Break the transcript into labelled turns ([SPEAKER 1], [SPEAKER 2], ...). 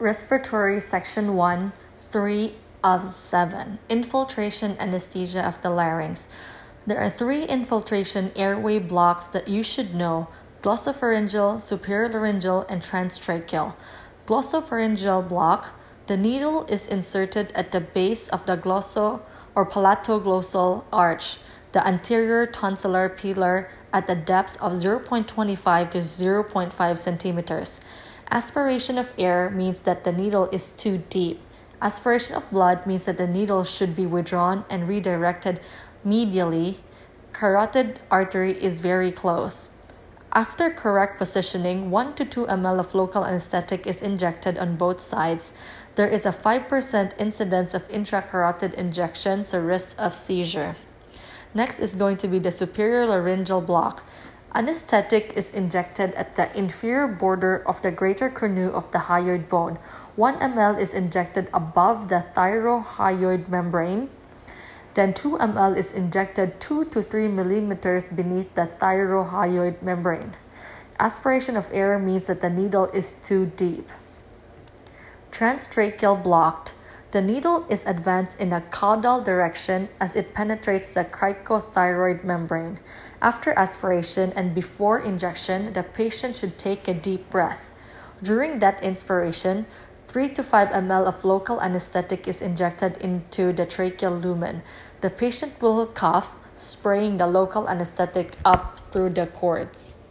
[SPEAKER 1] Respiratory Section 1, 3 of 7. Infiltration anesthesia of the larynx. There are three infiltration airway blocks that you should know glossopharyngeal, superior laryngeal, and transtracheal. Glossopharyngeal block. The needle is inserted at the base of the glosso or palatoglossal arch, the anterior tonsillar pillar at the depth of 0.25 to 0.5 centimeters. Aspiration of air means that the needle is too deep. Aspiration of blood means that the needle should be withdrawn and redirected medially. Carotid artery is very close. After correct positioning, 1 to 2 ml of local anesthetic is injected on both sides. There is a 5% incidence of intracarotid injection, so risk of seizure. Next is going to be the superior laryngeal block. Anesthetic is injected at the inferior border of the greater cornu of the hyoid bone. 1 ml is injected above the thyrohyoid membrane. Then 2 ml is injected 2 to 3 millimeters beneath the thyrohyoid membrane. Aspiration of air means that the needle is too deep. Transtracheal blocked. The needle is advanced in a caudal direction as it penetrates the cricothyroid membrane. After aspiration and before injection, the patient should take a deep breath. During that inspiration, 3 to 5 ml of local anesthetic is injected into the tracheal lumen. The patient will cough, spraying the local anesthetic up through the cords.